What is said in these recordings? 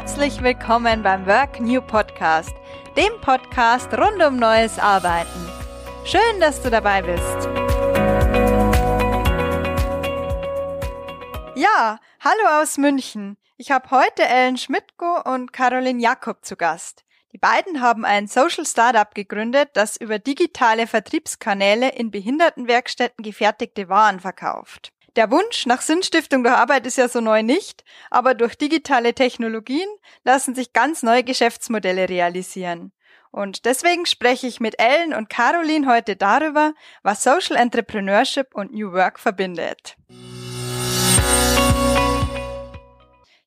Herzlich willkommen beim Work New Podcast, dem Podcast rund um neues Arbeiten. Schön, dass du dabei bist. Ja, hallo aus München. Ich habe heute Ellen Schmidtko und Caroline Jakob zu Gast. Die beiden haben ein Social Startup gegründet, das über digitale Vertriebskanäle in Behindertenwerkstätten gefertigte Waren verkauft. Der Wunsch nach Sinnstiftung durch Arbeit ist ja so neu nicht, aber durch digitale Technologien lassen sich ganz neue Geschäftsmodelle realisieren. Und deswegen spreche ich mit Ellen und Caroline heute darüber, was Social Entrepreneurship und New Work verbindet.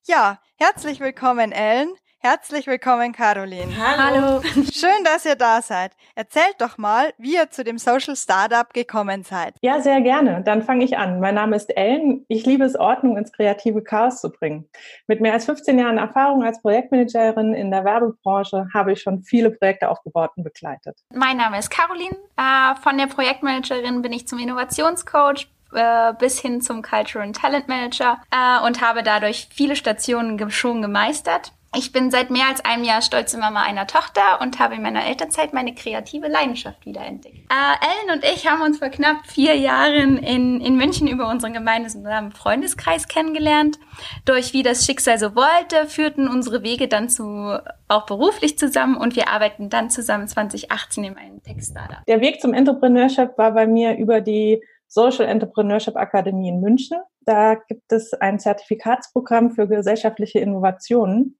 Ja, herzlich willkommen, Ellen. Herzlich willkommen, Caroline. Hallo. Schön, dass ihr da seid. Erzählt doch mal, wie ihr zu dem Social Startup gekommen seid. Ja, sehr gerne. Dann fange ich an. Mein Name ist Ellen. Ich liebe es, Ordnung ins kreative Chaos zu bringen. Mit mehr als 15 Jahren Erfahrung als Projektmanagerin in der Werbebranche habe ich schon viele Projekte aufgebaut und begleitet. Mein Name ist Caroline. Äh, von der Projektmanagerin bin ich zum Innovationscoach äh, bis hin zum Cultural and Talent Manager äh, und habe dadurch viele Stationen schon gemeistert. Ich bin seit mehr als einem Jahr stolze Mama einer Tochter und habe in meiner Elternzeit meine kreative Leidenschaft wiederentdeckt. Äh, Ellen und ich haben uns vor knapp vier Jahren in, in München über unseren gemeinsamen Freundeskreis kennengelernt. Durch wie das Schicksal so wollte, führten unsere Wege dann zu auch beruflich zusammen und wir arbeiten dann zusammen 2018 in einem Tech-Startup. Der Weg zum Entrepreneurship war bei mir über die Social Entrepreneurship Akademie in München. Da gibt es ein Zertifikatsprogramm für gesellschaftliche Innovationen.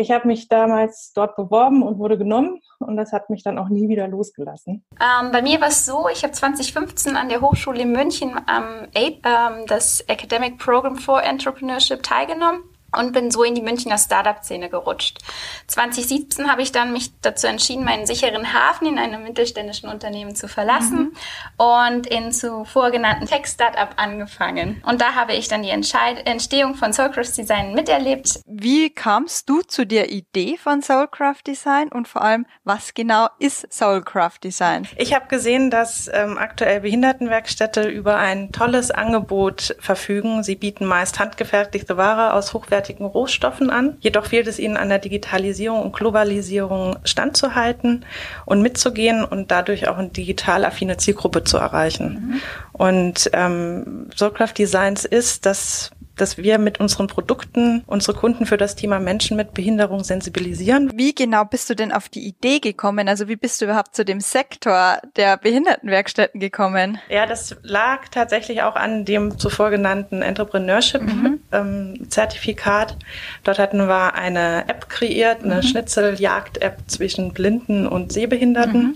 Ich habe mich damals dort beworben und wurde genommen und das hat mich dann auch nie wieder losgelassen. Ähm, bei mir war es so, ich habe 2015 an der Hochschule in München am ähm, das Academic Program for Entrepreneurship teilgenommen und bin so in die Münchner Startup-Szene gerutscht. 2017 habe ich dann mich dazu entschieden, meinen sicheren Hafen in einem mittelständischen Unternehmen zu verlassen mhm. und in zuvor genannten Tech-Startup angefangen. Und da habe ich dann die Entscheid Entstehung von Soulcraft Design miterlebt. Wie kamst du zu der Idee von Soulcraft Design und vor allem, was genau ist Soulcraft Design? Ich habe gesehen, dass ähm, aktuell Behindertenwerkstätte über ein tolles Angebot verfügen. Sie bieten meist handgefertigte Ware aus hochwertigen hochwertigen Rohstoffen an. Jedoch fehlt es ihnen an der Digitalisierung und Globalisierung standzuhalten und mitzugehen und dadurch auch eine digital affine Zielgruppe zu erreichen. Mhm. Und ähm, Soulcraft Designs ist, dass dass wir mit unseren Produkten unsere Kunden für das Thema Menschen mit Behinderung sensibilisieren. Wie genau bist du denn auf die Idee gekommen? Also wie bist du überhaupt zu dem Sektor der Behindertenwerkstätten gekommen? Ja, das lag tatsächlich auch an dem zuvor genannten Entrepreneurship-Zertifikat. Mhm. Ähm, Dort hatten wir eine App kreiert, eine mhm. Schnitzeljagd-App zwischen Blinden und Sehbehinderten. Mhm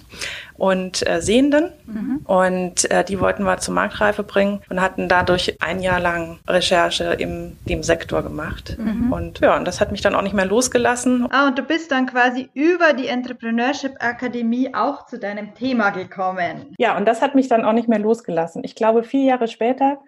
und äh, Sehenden. Mhm. Und äh, die wollten wir zur Marktreife bringen und hatten dadurch ein Jahr lang Recherche in dem Sektor gemacht. Mhm. Und ja, und das hat mich dann auch nicht mehr losgelassen. Ah, und du bist dann quasi über die Entrepreneurship Akademie auch zu deinem Thema gekommen. Ja, und das hat mich dann auch nicht mehr losgelassen. Ich glaube, vier Jahre später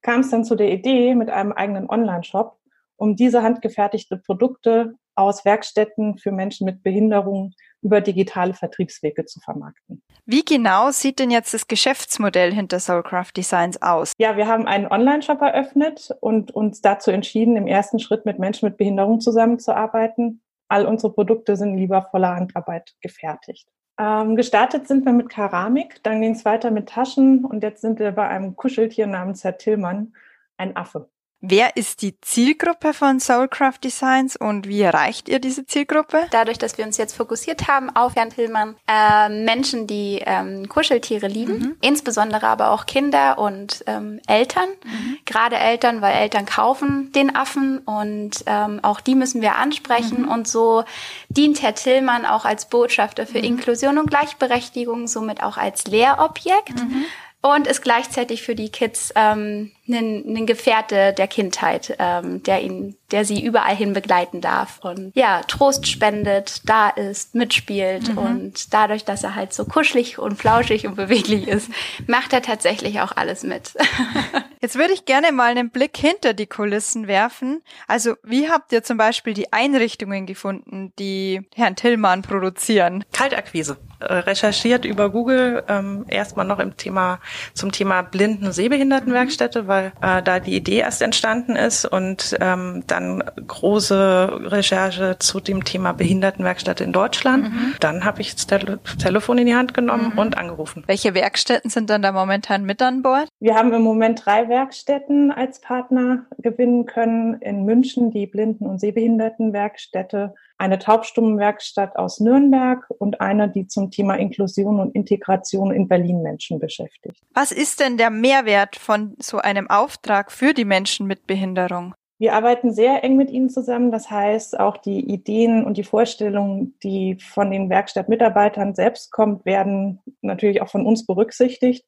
kam es dann zu der Idee mit einem eigenen Online-Shop, um diese handgefertigte Produkte aus Werkstätten für Menschen mit Behinderung über digitale Vertriebswege zu vermarkten. Wie genau sieht denn jetzt das Geschäftsmodell hinter Soulcraft Designs aus? Ja, wir haben einen Online-Shop eröffnet und uns dazu entschieden, im ersten Schritt mit Menschen mit Behinderung zusammenzuarbeiten. All unsere Produkte sind in liebevoller Handarbeit gefertigt. Ähm, gestartet sind wir mit Keramik, dann ging es weiter mit Taschen und jetzt sind wir bei einem Kuscheltier namens Herr Tillmann, ein Affe. Wer ist die Zielgruppe von Soulcraft Designs und wie erreicht ihr diese Zielgruppe? Dadurch, dass wir uns jetzt fokussiert haben auf Herrn Tillmann, äh, Menschen, die ähm, Kuscheltiere lieben, mhm. insbesondere aber auch Kinder und ähm, Eltern. Mhm. Gerade Eltern, weil Eltern kaufen den Affen und ähm, auch die müssen wir ansprechen. Mhm. Und so dient Herr Tillmann auch als Botschafter für mhm. Inklusion und Gleichberechtigung, somit auch als Lehrobjekt mhm. Und ist gleichzeitig für die Kids ähm, einen, einen Gefährte der Kindheit, ähm, der ihn, der sie überall hin begleiten darf und ja, Trost spendet, da ist, mitspielt mhm. und dadurch, dass er halt so kuschelig und flauschig und beweglich ist, macht er tatsächlich auch alles mit. Jetzt würde ich gerne mal einen Blick hinter die Kulissen werfen. Also, wie habt ihr zum Beispiel die Einrichtungen gefunden, die Herrn Tillmann produzieren? Kaltakquise. Äh, recherchiert über Google, ähm, erstmal noch im Thema, zum Thema Blinden- und Sehbehindertenwerkstätte, weil äh, da die Idee erst entstanden ist und ähm, dann große Recherche zu dem Thema Behindertenwerkstätte in Deutschland. Mhm. Dann habe ich das Tele Telefon in die Hand genommen mhm. und angerufen. Welche Werkstätten sind dann da momentan mit an Bord? Wir haben im Moment drei Werkstätten als Partner gewinnen können. In München die Blinden- und Sehbehindertenwerkstätte, eine Taubstummenwerkstatt aus Nürnberg und eine, die zum Thema Inklusion und Integration in Berlin Menschen beschäftigt. Was ist denn der Mehrwert von so einem Auftrag für die Menschen mit Behinderung? Wir arbeiten sehr eng mit ihnen zusammen. Das heißt, auch die Ideen und die Vorstellungen, die von den Werkstattmitarbeitern selbst kommt, werden natürlich auch von uns berücksichtigt.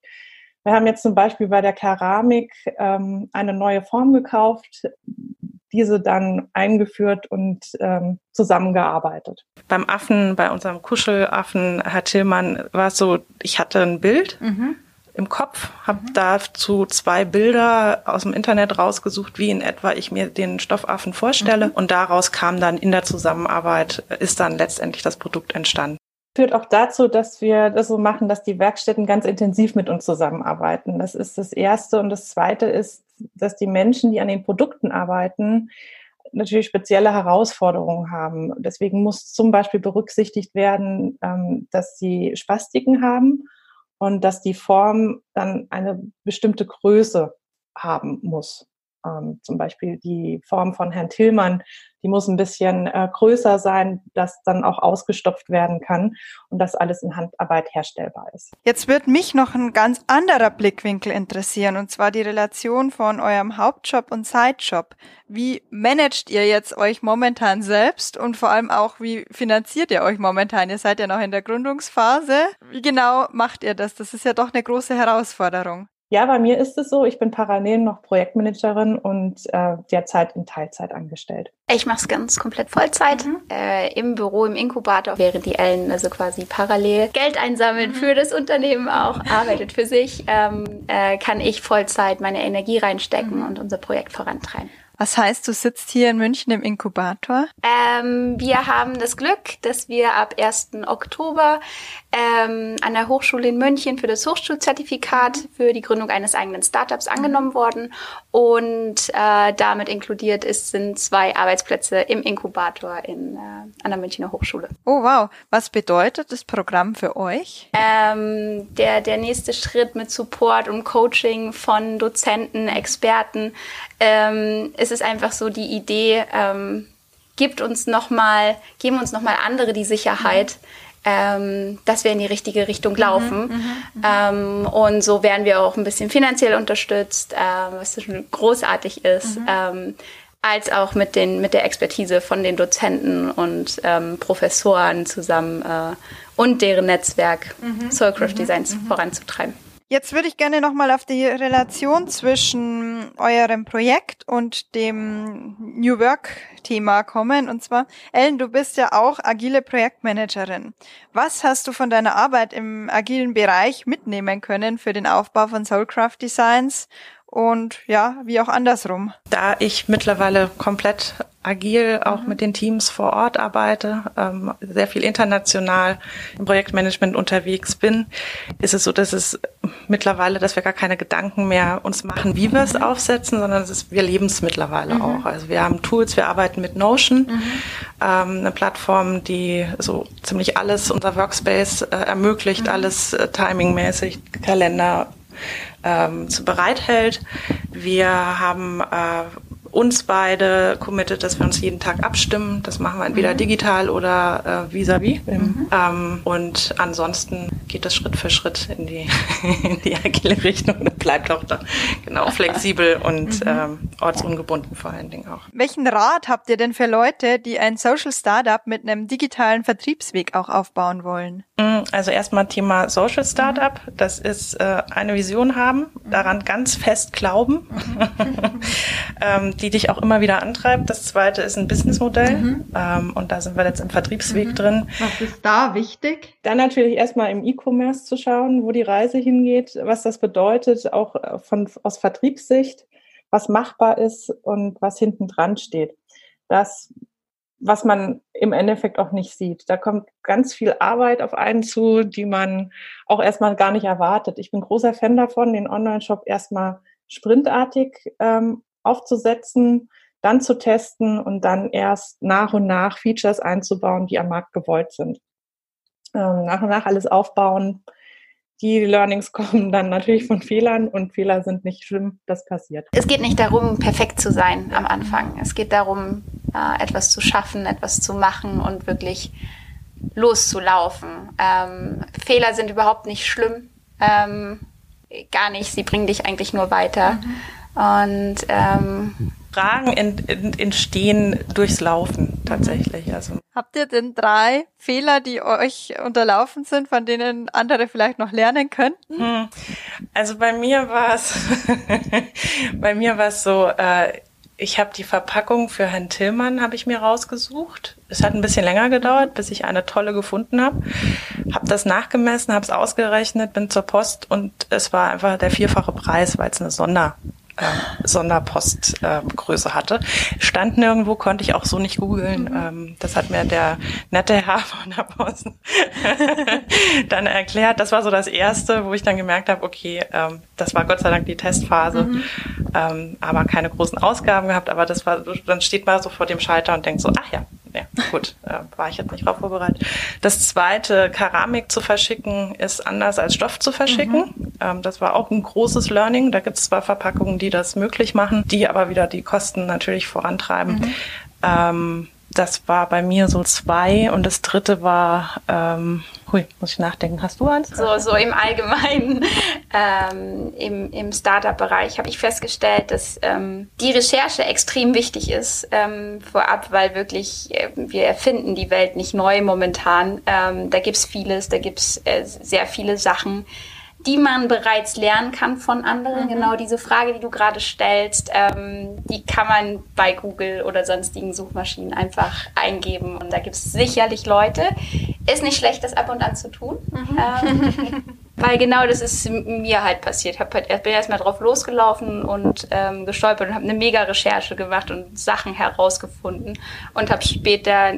Wir haben jetzt zum Beispiel bei der Keramik ähm, eine neue Form gekauft, diese dann eingeführt und ähm, zusammengearbeitet. Beim Affen, bei unserem Kuschelaffen, Herr Tillmann, war es so, ich hatte ein Bild mhm. im Kopf, habe mhm. dazu zwei Bilder aus dem Internet rausgesucht, wie in etwa ich mir den Stoffaffen vorstelle. Mhm. Und daraus kam dann in der Zusammenarbeit, ist dann letztendlich das Produkt entstanden führt auch dazu, dass wir das so machen, dass die Werkstätten ganz intensiv mit uns zusammenarbeiten. Das ist das Erste. Und das Zweite ist, dass die Menschen, die an den Produkten arbeiten, natürlich spezielle Herausforderungen haben. Deswegen muss zum Beispiel berücksichtigt werden, ähm, dass sie Spastiken haben und dass die Form dann eine bestimmte Größe haben muss. Ähm, zum Beispiel die Form von Herrn Tillmann die muss ein bisschen äh, größer sein, dass dann auch ausgestopft werden kann und das alles in Handarbeit herstellbar ist. Jetzt wird mich noch ein ganz anderer Blickwinkel interessieren und zwar die Relation von eurem Hauptjob und Sidejob. Wie managt ihr jetzt euch momentan selbst und vor allem auch, wie finanziert ihr euch momentan? Ihr seid ja noch in der Gründungsphase. Wie genau macht ihr das? Das ist ja doch eine große Herausforderung. Ja, bei mir ist es so, ich bin parallel noch Projektmanagerin und äh, derzeit in Teilzeit angestellt. Ich mache es ganz komplett Vollzeit. Mhm. Äh, Im Büro, im Inkubator, während die Ellen also quasi parallel Geld einsammeln mhm. für das Unternehmen auch, arbeitet für sich, ähm, äh, kann ich Vollzeit meine Energie reinstecken mhm. und unser Projekt vorantreiben. Was heißt, du sitzt hier in München im Inkubator? Ähm, wir haben das Glück, dass wir ab 1. Oktober ähm, an der Hochschule in München für das Hochschulzertifikat für die Gründung eines eigenen Startups angenommen worden. Und äh, damit inkludiert ist, sind zwei Arbeitsplätze im Inkubator in, äh, an der Münchner Hochschule. Oh wow, was bedeutet das Programm für euch? Ähm, der, der nächste Schritt mit Support und Coaching von Dozenten, Experten ähm, ist es einfach so die Idee, ähm, gibt uns noch mal, geben uns nochmal andere die Sicherheit, ähm, dass wir in die richtige Richtung laufen. Mhm, mhm, mhm, ähm, und so werden wir auch ein bisschen finanziell unterstützt, äh, was schon großartig ist. Mhm. Ähm, als auch mit, den, mit der Expertise von den Dozenten und ähm, Professoren zusammen äh, und deren Netzwerk mhm. Soulcraft Designs voranzutreiben. Jetzt würde ich gerne nochmal auf die Relation zwischen eurem Projekt und dem New Work Thema kommen. Und zwar, Ellen, du bist ja auch agile Projektmanagerin. Was hast du von deiner Arbeit im agilen Bereich mitnehmen können für den Aufbau von Soulcraft Designs und ja, wie auch andersrum. Da ich mittlerweile komplett agil auch mhm. mit den Teams vor Ort arbeite, ähm, sehr viel international im Projektmanagement unterwegs bin, ist es so, dass es mittlerweile, dass wir gar keine Gedanken mehr uns machen, wie wir es mhm. aufsetzen, sondern es ist, wir leben es mittlerweile mhm. auch. Also wir haben Tools, wir arbeiten mit Notion, mhm. ähm, eine Plattform, die so ziemlich alles, unser Workspace äh, ermöglicht, mhm. alles äh, timingmäßig, Kalender, ähm, zu bereithält. Wir haben äh, uns beide committed, dass wir uns jeden Tag abstimmen. Das machen wir entweder mhm. digital oder äh, vis-à-vis. -vis. Mhm. Ähm, und ansonsten geht das Schritt für Schritt in die, in die agile Richtung und bleibt auch da genau flexibel und mhm. ähm, ortsungebunden vor allen Dingen auch. Welchen Rat habt ihr denn für Leute, die ein Social Startup mit einem digitalen Vertriebsweg auch aufbauen wollen? Mm, also erstmal Thema Social Startup. Das ist äh, eine Vision haben, daran ganz fest glauben. ähm, die dich auch immer wieder antreibt. Das zweite ist ein Businessmodell. Mhm. Ähm, und da sind wir jetzt im Vertriebsweg mhm. drin. Was ist da wichtig? Dann natürlich erstmal im E-Commerce zu schauen, wo die Reise hingeht, was das bedeutet, auch äh, von, aus Vertriebssicht, was machbar ist und was hinten dran steht. Das was man im Endeffekt auch nicht sieht. Da kommt ganz viel Arbeit auf einen zu, die man auch erstmal gar nicht erwartet. Ich bin großer Fan davon, den Online-Shop erstmal sprintartig ähm, aufzusetzen, dann zu testen und dann erst nach und nach Features einzubauen, die am Markt gewollt sind. Ähm, nach und nach alles aufbauen. Die Learnings kommen dann natürlich von Fehlern und Fehler sind nicht schlimm, das passiert. Es geht nicht darum, perfekt zu sein am Anfang. Es geht darum, äh, etwas zu schaffen, etwas zu machen und wirklich loszulaufen. Ähm, Fehler sind überhaupt nicht schlimm. Ähm, gar nicht. Sie bringen dich eigentlich nur weiter. Mhm. Und ähm, Fragen entstehen durchs Laufen tatsächlich. Also. Habt ihr denn drei Fehler, die euch unterlaufen sind, von denen andere vielleicht noch lernen könnten? Hm. Also bei mir war es, bei mir war es so, äh, ich habe die Verpackung für Herrn Tillmann habe ich mir rausgesucht. Es hat ein bisschen länger gedauert, bis ich eine tolle gefunden habe. Habe das nachgemessen, habe es ausgerechnet, bin zur Post und es war einfach der vierfache Preis, weil es eine Sonder äh, Sonderpostgröße äh, hatte. Stand nirgendwo, konnte ich auch so nicht googeln. Mhm. Ähm, das hat mir der nette Herr von der Post dann erklärt. Das war so das Erste, wo ich dann gemerkt habe, okay, ähm, das war Gott sei Dank die Testphase, mhm. ähm, aber keine großen Ausgaben gehabt. Aber das war, dann steht man so vor dem Schalter und denkt so, ach ja, ja, gut, äh, war ich jetzt nicht drauf vorbereitet. Das zweite, Keramik zu verschicken, ist anders als Stoff zu verschicken. Mhm. Ähm, das war auch ein großes Learning. Da gibt es zwar Verpackungen, die das möglich machen, die aber wieder die Kosten natürlich vorantreiben. Mhm. Ähm, das war bei mir so zwei und das dritte war, ähm, hui, muss ich nachdenken, hast du eins? So, so im Allgemeinen, ähm, im, im Startup-Bereich habe ich festgestellt, dass ähm, die Recherche extrem wichtig ist, ähm, vorab, weil wirklich äh, wir erfinden die Welt nicht neu momentan. Ähm, da gibt's vieles, da gibt's äh, sehr viele Sachen die man bereits lernen kann von anderen. Mhm. Genau diese Frage, die du gerade stellst, ähm, die kann man bei Google oder sonstigen Suchmaschinen einfach eingeben. Und da gibt es sicherlich Leute. Ist nicht schlecht, das ab und an zu tun. Mhm. Ähm, weil genau das ist mir halt passiert. Ich halt, bin erst mal drauf losgelaufen und ähm, gestolpert und habe eine mega Recherche gemacht und Sachen herausgefunden und habe später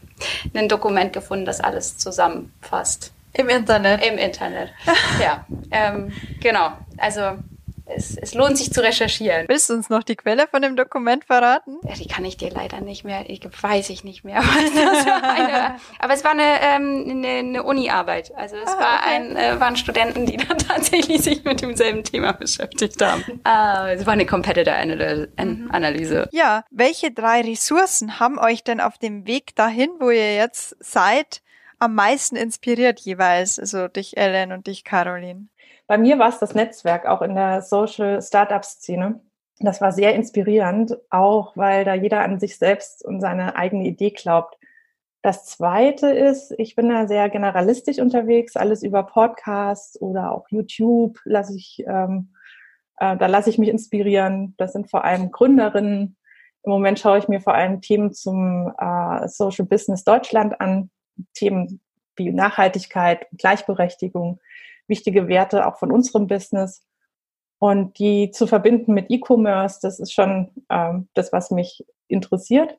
ein Dokument gefunden, das alles zusammenfasst. Im Internet. Im Internet. ja, ähm, genau. Also es, es lohnt sich zu recherchieren. Willst du uns noch die Quelle von dem Dokument verraten? Ja, die kann ich dir leider nicht mehr, ich, weiß ich nicht mehr. eine, aber es war eine, ähm, eine, eine Uni-Arbeit. Also es ah, war okay. ein, äh, waren Studenten, die dann tatsächlich sich mit demselben Thema beschäftigt haben. Äh, es war eine Competitor-Analyse. Mhm. Ja, welche drei Ressourcen haben euch denn auf dem Weg dahin, wo ihr jetzt seid, am meisten inspiriert jeweils, also dich Ellen und dich Caroline? Bei mir war es das Netzwerk auch in der Social Startup Szene. Das war sehr inspirierend, auch weil da jeder an sich selbst und seine eigene Idee glaubt. Das zweite ist, ich bin da sehr generalistisch unterwegs, alles über Podcasts oder auch YouTube lasse ich, ähm, äh, da lasse ich mich inspirieren. Das sind vor allem Gründerinnen. Im Moment schaue ich mir vor allem Themen zum äh, Social Business Deutschland an. Themen wie Nachhaltigkeit, Gleichberechtigung, wichtige Werte auch von unserem Business. Und die zu verbinden mit E-Commerce, das ist schon ähm, das, was mich interessiert.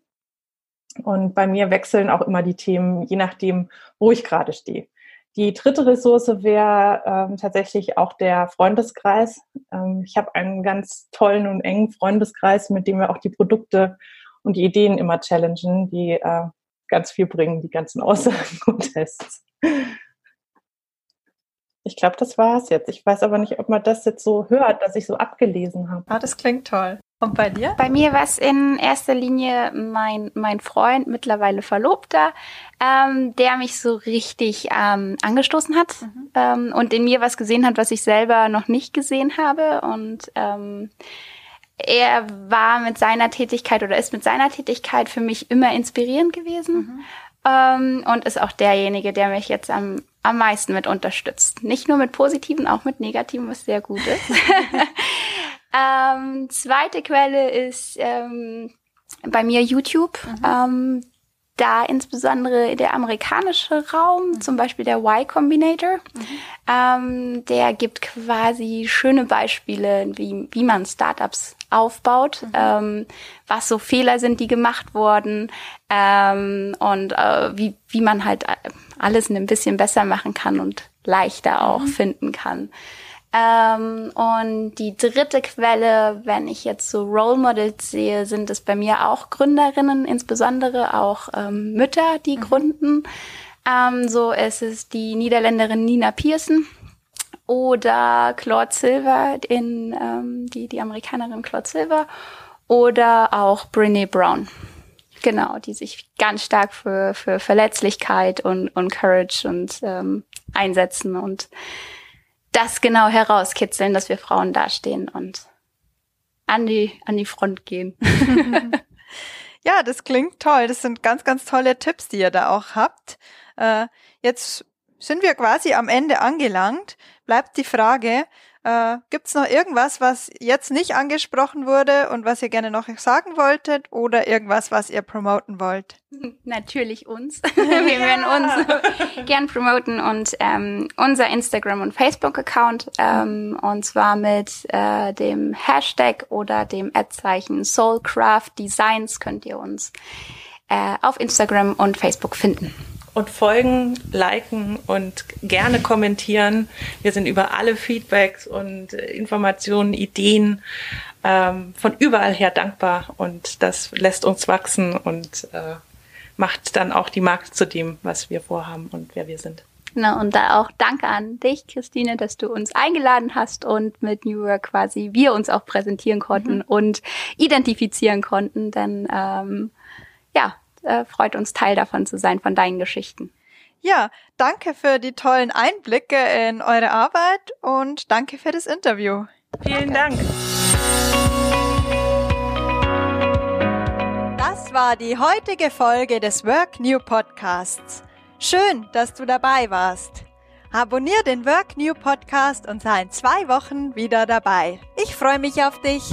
Und bei mir wechseln auch immer die Themen, je nachdem, wo ich gerade stehe. Die dritte Ressource wäre ähm, tatsächlich auch der Freundeskreis. Ähm, ich habe einen ganz tollen und engen Freundeskreis, mit dem wir auch die Produkte und die Ideen immer challengen, die äh, ganz viel bringen, die ganzen Aussagen und Tests. Ich glaube, das war's jetzt. Ich weiß aber nicht, ob man das jetzt so hört, dass ich so abgelesen habe. Ah, das klingt toll. Und bei dir? Bei mir war es in erster Linie mein, mein Freund, mittlerweile Verlobter, ähm, der mich so richtig ähm, angestoßen hat mhm. ähm, und in mir was gesehen hat, was ich selber noch nicht gesehen habe. Und ähm, er war mit seiner Tätigkeit oder ist mit seiner Tätigkeit für mich immer inspirierend gewesen mhm. ähm, und ist auch derjenige, der mich jetzt am, am meisten mit unterstützt. Nicht nur mit positiven, auch mit negativen, was sehr gut ist. ähm, zweite Quelle ist ähm, bei mir YouTube. Mhm. Da insbesondere der amerikanische Raum, mhm. zum Beispiel der Y Combinator, mhm. ähm, der gibt quasi schöne Beispiele, wie, wie man Startups aufbaut, mhm. ähm, was so Fehler sind, die gemacht wurden ähm, und äh, wie, wie man halt alles ein bisschen besser machen kann und leichter auch mhm. finden kann. Ähm, und die dritte Quelle, wenn ich jetzt so Role Models sehe, sind es bei mir auch Gründerinnen, insbesondere auch ähm, Mütter, die mhm. gründen. Ähm, so ist es die Niederländerin Nina Pearson oder Claude Silver, in, ähm, die, die Amerikanerin Claude Silver oder auch Brene Brown. Genau, die sich ganz stark für, für Verletzlichkeit und, und Courage und ähm, einsetzen und das genau herauskitzeln, dass wir Frauen dastehen und an die, an die Front gehen. ja, das klingt toll. Das sind ganz, ganz tolle Tipps, die ihr da auch habt. Äh, jetzt sind wir quasi am Ende angelangt. Bleibt die Frage, äh, Gibt es noch irgendwas, was jetzt nicht angesprochen wurde und was ihr gerne noch sagen wolltet oder irgendwas, was ihr promoten wollt? Natürlich uns. Wir werden uns gern promoten und ähm, unser Instagram- und Facebook-Account ähm, und zwar mit äh, dem Hashtag oder dem Ad-Zeichen Soulcraft Designs könnt ihr uns äh, auf Instagram und Facebook finden und folgen, liken und gerne kommentieren. Wir sind über alle Feedbacks und äh, Informationen, Ideen ähm, von überall her dankbar und das lässt uns wachsen und äh, macht dann auch die Markt zu dem, was wir vorhaben und wer wir sind. Genau, und da auch danke an dich, Christine, dass du uns eingeladen hast und mit New Work quasi wir uns auch präsentieren konnten mhm. und identifizieren konnten, denn ähm, ja, äh, freut uns Teil davon zu sein, von deinen Geschichten. Ja, danke für die tollen Einblicke in eure Arbeit und danke für das Interview. Vielen danke. Dank. Das war die heutige Folge des Work New Podcasts. Schön, dass du dabei warst. Abonnier den Work New Podcast und sei in zwei Wochen wieder dabei. Ich freue mich auf dich.